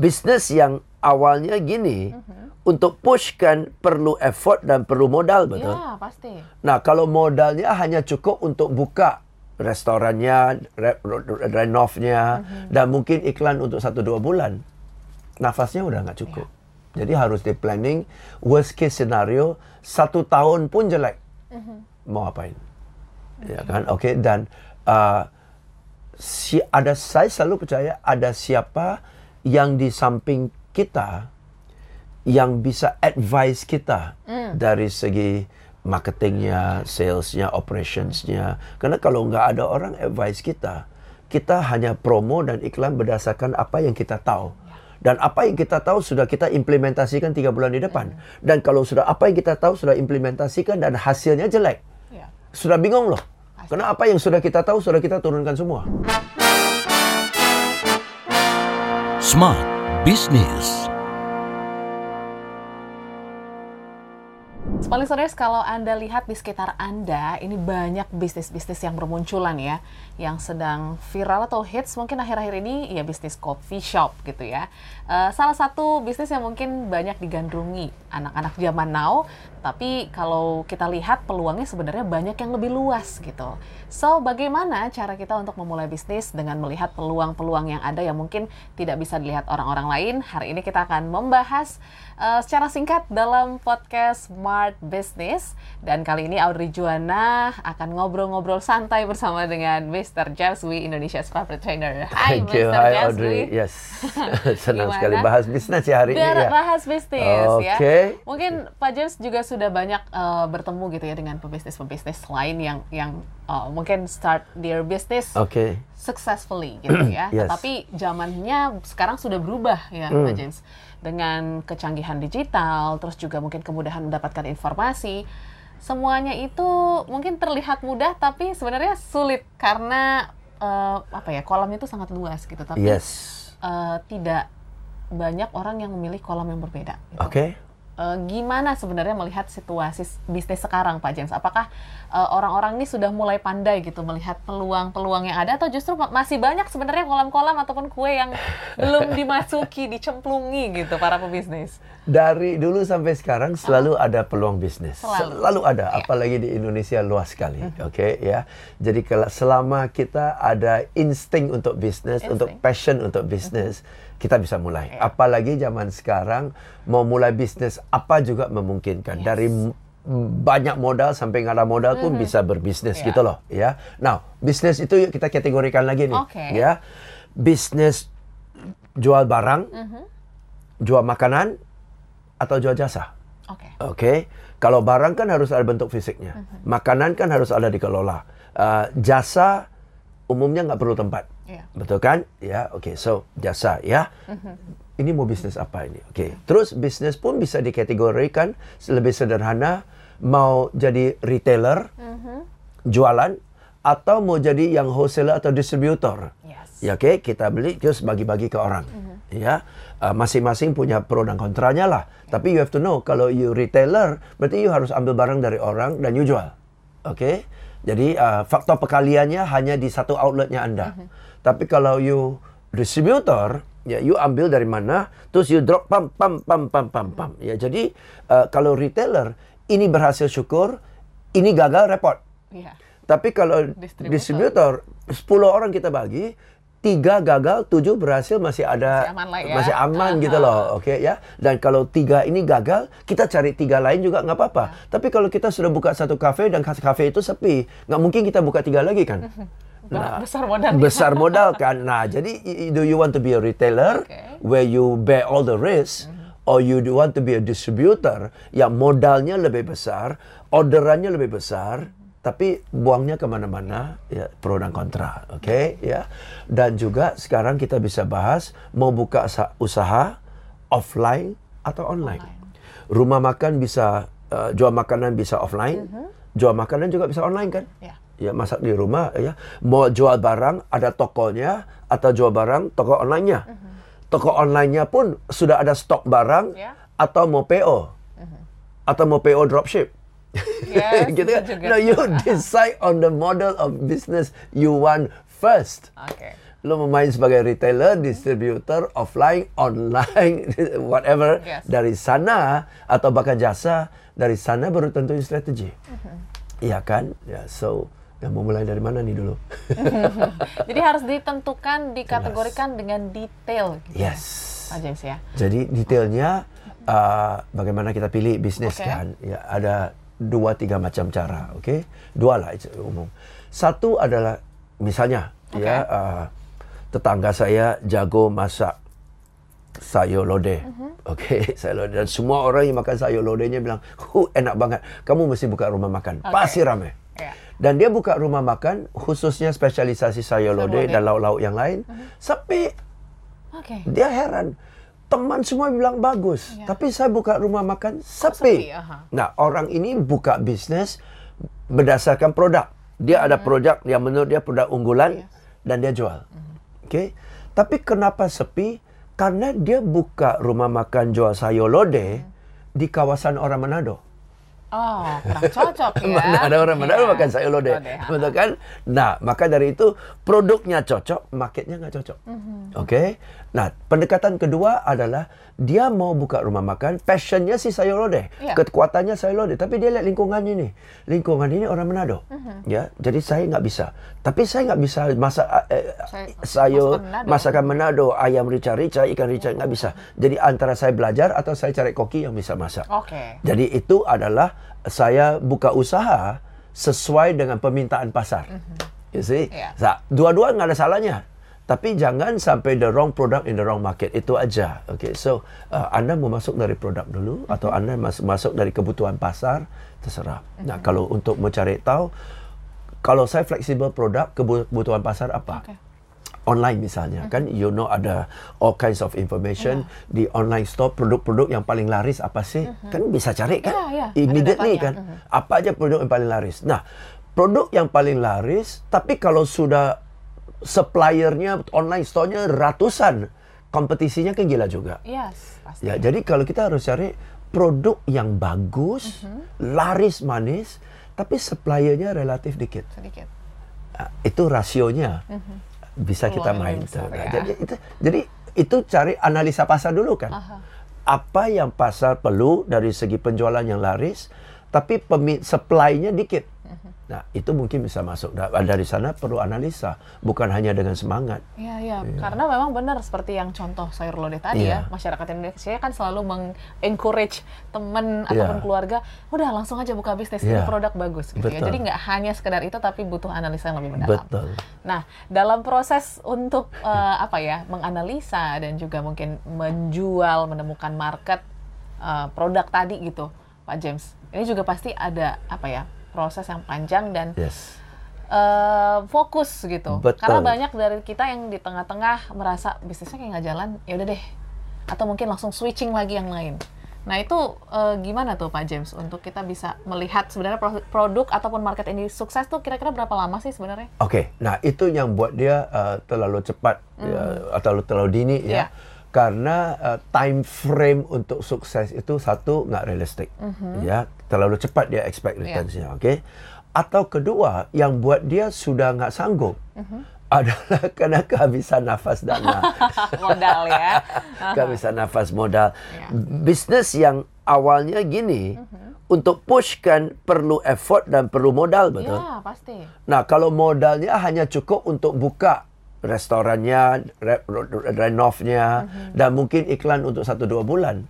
Bisnis yang awalnya gini, untuk pushkan perlu effort dan perlu modal, betul? Ya, pasti. Nah, kalau modalnya hanya cukup untuk buka restorannya, re re renovnya, dan mungkin iklan untuk satu dua bulan, nafasnya udah nggak cukup. Jadi harus di planning worst case scenario satu tahun pun jelek, mau apain? Ya kan? Oke dan uh, si ada saya selalu percaya ada siapa yang di samping kita yang bisa advise kita dari segi marketingnya, salesnya, operationsnya. Karena kalau nggak ada orang advice kita, kita hanya promo dan iklan berdasarkan apa yang kita tahu. Dan apa yang kita tahu sudah kita implementasikan tiga bulan di depan. Dan kalau sudah apa yang kita tahu sudah implementasikan dan hasilnya jelek, Ya. sudah bingung loh. Karena apa yang sudah kita tahu sudah kita turunkan semua. Smart Business. Paling serius kalau Anda lihat di sekitar Anda, ini banyak bisnis-bisnis yang bermunculan ya, yang sedang viral atau hits mungkin akhir-akhir ini ya bisnis coffee shop gitu ya. Eh, salah satu bisnis yang mungkin banyak digandrungi anak-anak zaman now, tapi kalau kita lihat peluangnya sebenarnya banyak yang lebih luas gitu. So, bagaimana cara kita untuk memulai bisnis dengan melihat peluang-peluang yang ada yang mungkin tidak bisa dilihat orang-orang lain? Hari ini kita akan membahas eh, secara singkat dalam podcast Smart Business. Dan kali ini Audrey Juana akan ngobrol-ngobrol santai bersama dengan Mr. James Wee, Indonesia's Corporate Trainer. Hai, Thank you. Mr. Hi Audrey. Yes. Senang Gimana? sekali bahas bisnis ya hari ini Biar ya. bahas bisnis ya. Oke. Mungkin Pak James juga sudah banyak eh, bertemu gitu ya dengan pebisnis-pebisnis lain yang yang eh, mungkin start their business Oke. Successfully gitu ya. Yes. Tapi zamannya sekarang sudah berubah ya, Pak James. Dengan kecanggihan digital, terus juga mungkin kemudahan mendapatkan informasi. Semuanya itu mungkin terlihat mudah tapi sebenarnya sulit karena eh, apa ya? Kolamnya itu sangat luas gitu. Tapi Yes. eh, tidak banyak orang yang memilih kolam yang berbeda. gitu. Oke. Eh, gimana sebenarnya melihat situasi bisnis sekarang, Pak James? Apakah eh, orang-orang ini sudah mulai pandai gitu melihat peluang-peluang yang ada, atau justru ma- masih banyak sebenarnya kolam-kolam ataupun kue yang belum dimasuki, dicemplungi gitu para pebisnis? Dari dulu sampai sekarang selalu ada peluang bisnis. Selalu. ada, Ya. apalagi di Indonesia luas sekali. Oke, ya. Jadi kalau selama kita ada insting untuk bisnis, Insting. untuk passion untuk bisnis, kita bisa mulai. Ya. Apalagi zaman sekarang mau mulai bisnis apa juga memungkinkan. Yes. Dari banyak modal sampai nggak ada modal pun bisa berbisnis Ya. gitu loh, ya. Nah, bisnis itu yuk kita kategorikan lagi nih, Oke. ya. Bisnis jual barang, jual makanan atau jual jasa. Oke. Oke, kalau barang kan harus ada bentuk fisiknya, makanan kan harus ada dikelola. Uh, jasa umumnya nggak perlu tempat, Iya. betul kan? Ya, oke. So jasa ya. Ini mau bisnis apa ini? Oke. Terus bisnis pun bisa dikategorikan lebih sederhana, mau jadi retailer, jualan, atau mau jadi yang wholesaler atau distributor. Yes. Ya oke, kita beli terus bagi-bagi ke orang. Ya, uh, masing-masing punya pro dan kontranya lah. Tapi you have to know kalau you retailer, berarti you harus ambil barang dari orang dan you jual. Oke? Jadi uh, faktor perkaliannya hanya di satu outletnya Anda. Tapi kalau you distributor, ya you ambil dari mana, terus you drop pam pam pam pam pam pam. Ya jadi uh, kalau retailer ini berhasil syukur, ini gagal repot. Iya. Tapi kalau Distributor. distributor, 10 orang kita bagi, tiga gagal, tujuh berhasil masih ada Masih aman lah ya. masih aman gitu loh, oke ya. Dan kalau tiga ini gagal, kita cari tiga lain juga nggak apa-apa. Ya. Tapi kalau kita sudah buka satu kafe dan kafe itu sepi, nggak mungkin kita buka tiga lagi kan? Ba- besar modalnya. besar modal kan. Nah, jadi do you want to be a retailer Oke. where you bear all the risk or you do want to be a distributor yang modalnya lebih besar, orderannya lebih besar, tapi buangnya ke mana-mana, ya pro dan kontra, oke ya. Dan juga sekarang kita bisa bahas mau buka sa- usaha offline atau online. Rumah makan bisa uh, jual makanan bisa offline, jual makanan juga bisa online kan? Ya. Ya masak di rumah ya mau jual barang ada tokonya atau jual barang toko online-nya toko online-nya pun sudah ada stok barang Ya. atau mau PO atau mau PO dropship Yes, gitu kan no you decide on the model of business you want first Oke. lo mau main sebagai retailer, distributor, offline, online, whatever Yes. dari sana atau bahkan jasa dari sana baru tentuin strategi. Iya kan? Ya, so yang mau mulai dari mana nih dulu? Jadi harus ditentukan, dikategorikan dengan detail. gitu ya, yes. Pak James ya. Jadi detailnya uh, bagaimana kita pilih bisnis Oke. kan? Ya ada dua tiga macam cara, oke? Dua lah itu umum. Satu adalah misalnya Oke. ya uh, tetangga saya jago masak sayur lodeh. Oke, sayur lodeh. Dan semua orang yang makan sayur lodehnya bilang, "Huh, enak banget. Kamu mesti buka rumah makan." Oke. Pasti ramai. Ya. Dan dia buka rumah makan khususnya spesialisasi sayur lodeh dan lauk-lauk yang lain. Sepi. Oke. Dia heran. Teman semua bilang bagus, Ya. tapi saya buka rumah makan sepi? sepi. Aha. Nah, orang ini buka bisnis berdasarkan produk. Dia ada produk yang menurut dia produk unggulan Yes. dan dia jual. Oke. Tapi kenapa sepi? Karena dia buka rumah makan jual sayur lodeh di kawasan orang Manado. Oh, kurang cocok ya. Mana ada orang Manado Iya. makan sayur lodeh, betul kan? Nah, maka dari itu produknya cocok, marketnya nggak cocok. Mhm. Oke. Nah, pendekatan kedua adalah dia mau buka rumah makan, passionnya si sayur lodeh, Iya. kekuatannya sayur lodeh, tapi dia lihat lingkungannya nih, lingkungan ini orang Manado, Mhm. ya. Jadi saya nggak bisa, tapi saya nggak bisa masak eh, Say- sayur masakan Manado. masakan Manado, ayam rica-rica, ikan rica nggak bisa. Jadi antara saya belajar atau saya cari koki yang bisa masak. Oke. Jadi itu adalah saya buka usaha sesuai dengan permintaan pasar. You see? Sa- Dua-dua nggak ada salahnya. Tapi jangan sampai the wrong product in the wrong market. Itu aja. Okay, so uh, Anda mau masuk dari produk dulu atau Anda mas- masuk dari kebutuhan pasar, terserah. Nah, kalau untuk mencari tahu, kalau saya fleksibel produk, kebutuhan pasar apa? Oke. Online misalnya kan? You know ada all kinds of information di online store produk-produk yang paling laris apa sih? Kan bisa cari kan? Ya, ada immediately kan? Datanya. apa aja produk yang paling laris? Nah produk yang paling laris tapi kalau sudah suppliernya online store-nya ratusan kompetisinya kan gila juga. Yes, pasti. ya jadi kalau kita harus cari produk yang bagus laris manis tapi suppliernya relatif dikit. Sedikit. Ah, itu rasionya bisa kita Peluangnya main. lebih besar, Nah, ya. Jadi itu jadi itu cari analisa pasar dulu kan. Aha. Apa yang pasar perlu dari segi penjualan yang laris, tapi supply-nya dikit. Nah, itu mungkin bisa masuk. Da- Dari sana perlu analisa, bukan hanya dengan semangat. Iya, iya. Karena memang benar seperti yang contoh sayur lodeh tadi Iya. ya. Masyarakat Indonesia kan selalu meng-encourage teman Iya. ataupun keluarga, udah langsung aja buka bisnis, ini Iya. produk bagus gitu ya. Jadi nggak hanya sekedar itu, tapi butuh analisa yang lebih mendalam. Betul. Nah, dalam proses untuk eh, apa ya, menganalisa dan juga mungkin menjual, menemukan market eh, produk tadi gitu, Pak James. Ini juga pasti ada apa ya, proses yang panjang dan Yes. eh, fokus gitu. Betul. Karena banyak dari kita yang di tengah-tengah merasa bisnisnya kayak nggak jalan, ya udah deh. Atau mungkin langsung switching lagi yang lain. Nah itu eh, gimana tuh Pak James untuk kita bisa melihat sebenarnya pro- produk ataupun market ini sukses tuh kira-kira berapa lama sih sebenarnya? Oke, nah itu yang buat dia uh, terlalu cepat ya, atau terlalu dini Hmm. Iya. Karena uh, time frame untuk sukses itu satu nggak realistik, ya terlalu cepat dia expect Iya. returns-nya, oke? Atau kedua yang buat dia sudah nggak sanggup adalah karena kehabisan nafas dana. Modal ya. kehabisan nafas modal. Ya. Bisnis yang awalnya gini, untuk push kan perlu effort dan perlu modal, betul? Ya pasti. Nah, kalau modalnya hanya cukup untuk buka restorannya, re- re- renovnya, dan mungkin iklan untuk satu dua bulan,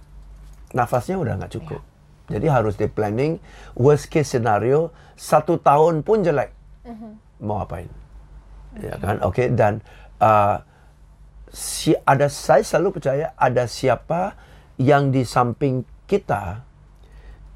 nafasnya udah nggak cukup. Jadi harus di planning. Worst case scenario satu tahun pun jelek, mau apain? Ya kan, oke dan uh, si ada saya selalu percaya ada siapa yang di samping kita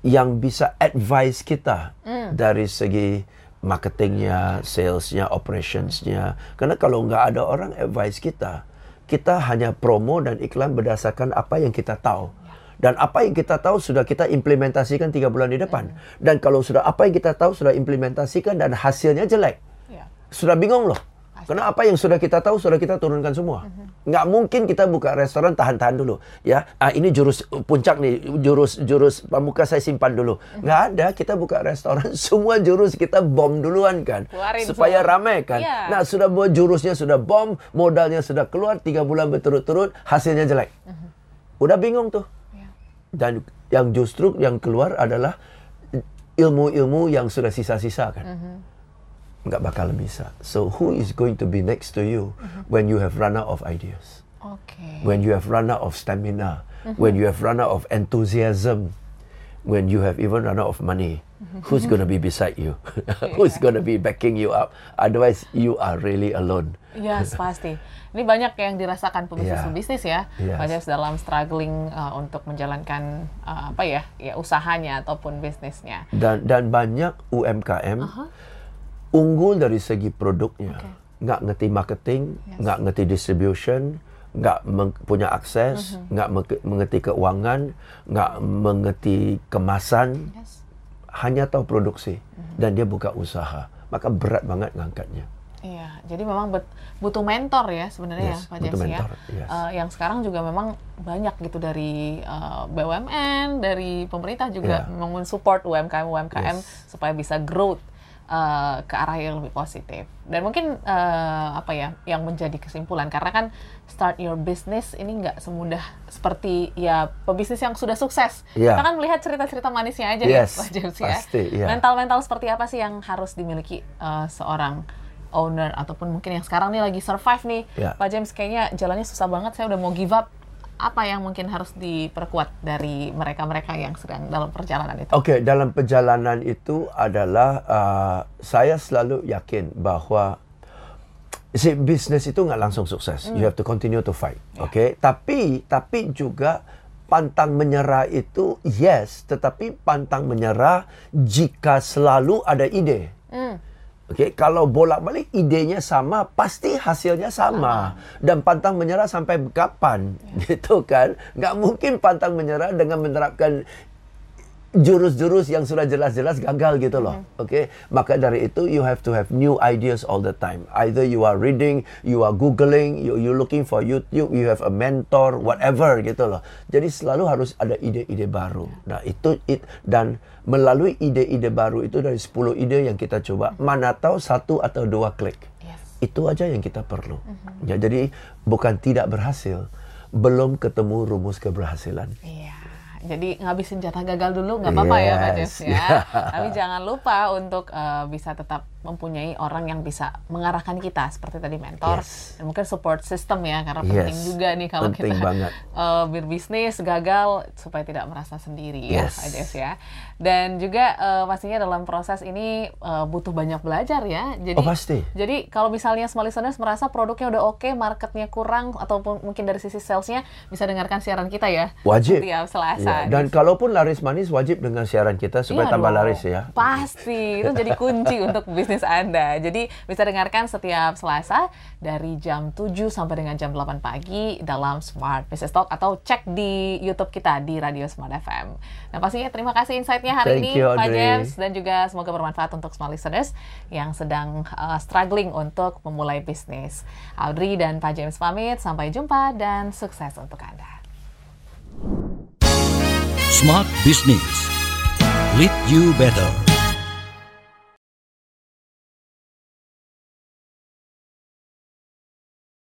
yang bisa advise kita dari segi marketingnya, salesnya, operationsnya. Karena kalau nggak ada orang advice kita, kita hanya promo dan iklan berdasarkan apa yang kita tahu. Dan apa yang kita tahu sudah kita implementasikan tiga bulan di depan. Dan kalau sudah apa yang kita tahu sudah implementasikan dan hasilnya jelek, Ya. sudah bingung loh. Karena apa yang sudah kita tahu sudah kita turunkan semua. Nggak mungkin kita buka restoran tahan-tahan dulu. Ya, ah, ini jurus puncak nih, jurus jurus pamuka saya simpan dulu. Nggak ada, kita buka restoran semua jurus kita bom duluan kan, Keluarin supaya semua. ramai kan. Iya. Nah sudah buat jurusnya sudah bom, modalnya sudah keluar tiga bulan berturut-turut, hasilnya jelek. Udah bingung tuh. Iya. Dan yang justru yang keluar adalah ilmu-ilmu yang sudah sisa-sisa kan. Nggak bakal bisa. So who is going to be next to you when you have run out of ideas? Oke. When you have run out of stamina? When you have run out of enthusiasm? When you have even run out of money? Who's going to be beside you? Who's going to be backing you up? Otherwise, you are really alone. Yes, pasti. Ini banyak yang dirasakan pebisnis-pebisnis ya, Yes. banyak dalam struggling uh, untuk menjalankan uh, apa ya, ya usahanya ataupun bisnisnya. Dan dan banyak UMKM unggul dari segi produknya. Oke. Nggak ngerti marketing, Yes. nggak ngerti distribution, nggak punya akses, Mhm. nggak menge- mengerti keuangan, nggak mengerti kemasan, Yes. hanya tahu produksi Mhm. dan dia buka usaha. Maka berat banget ngangkatnya. Iya, jadi memang bet- butuh mentor ya sebenarnya Yes, ya Pak James ya. yes. Eh, yang sekarang juga memang banyak gitu dari eh, BUMN, dari pemerintah juga Yeah. memang mensupport UMKM UMKM Yes. supaya bisa growth eh, ke arah yang lebih positif. Dan mungkin eh, apa ya yang menjadi kesimpulan karena kan start your business ini nggak semudah seperti ya pebisnis yang sudah sukses. Yeah. Kita kan melihat cerita-cerita manisnya aja Yes, ya Pak James ya. pasti, yeah. Mental-mental seperti apa sih yang harus dimiliki eh, seorang owner ataupun mungkin yang sekarang nih lagi survive nih Ya. Pak James kayaknya jalannya susah banget saya udah mau give up apa yang mungkin harus diperkuat dari mereka-mereka yang sedang dalam perjalanan itu Oke, dalam perjalanan itu adalah uh, saya selalu yakin bahwa si bisnis itu nggak langsung sukses. You have to continue to fight. Oke, tapi tapi juga pantang menyerah itu yes, tetapi pantang menyerah jika selalu ada ide. Hmm. Oke, kalau bolak-balik idenya sama, pasti hasilnya sama. Dan pantang menyerah sampai kapan? Gitu kan? Nggak mungkin pantang menyerah dengan menerapkan jurus-jurus yang sudah jelas-jelas gagal gitu loh. Oke, maka dari itu you have to have new ideas all the time. Either you are reading, you are googling, you you looking for YouTube, you have a mentor, whatever gitu loh. Jadi selalu harus ada ide-ide baru. Nah, itu it, dan melalui ide-ide baru itu dari 10 ide yang kita coba, mana tahu satu atau dua klik. yes Itu aja yang kita perlu. Ya, jadi bukan tidak berhasil, belum ketemu rumus keberhasilan. iya jadi ngabisin jatah gagal dulu nggak apa-apa ya Pak Yes, ya yeah. tapi jangan lupa untuk eh, bisa tetap mempunyai orang yang bisa mengarahkan kita seperti tadi mentor Yes. dan mungkin support system ya karena Yes. penting juga nih kalau Penting kita banget. eh, berbisnis gagal supaya tidak merasa sendiri Yes. ya James ya dan juga eh, pastinya dalam proses ini eh, butuh banyak belajar ya jadi Oh, pasti. jadi kalau misalnya small listeners merasa produknya udah oke marketnya kurang ataupun mungkin dari sisi salesnya bisa dengarkan siaran kita ya Wajib. setiap Selasa Ya, dan kalaupun laris manis wajib dengan siaran kita supaya Iya tambah dong. laris ya. Pasti, itu jadi kunci untuk bisnis Anda. Jadi bisa dengarkan setiap Selasa dari jam 7 sampai dengan jam 8 pagi dalam Smart Business Talk atau cek di YouTube kita di Radio Smart FM. Nah pastinya terima kasih insight-nya hari Thank ini you, Pak. James dan juga semoga bermanfaat untuk small listeners yang sedang uh, struggling untuk memulai bisnis. Audrey dan Pak James pamit, sampai jumpa dan sukses untuk Anda. Smart Business. Lead you better.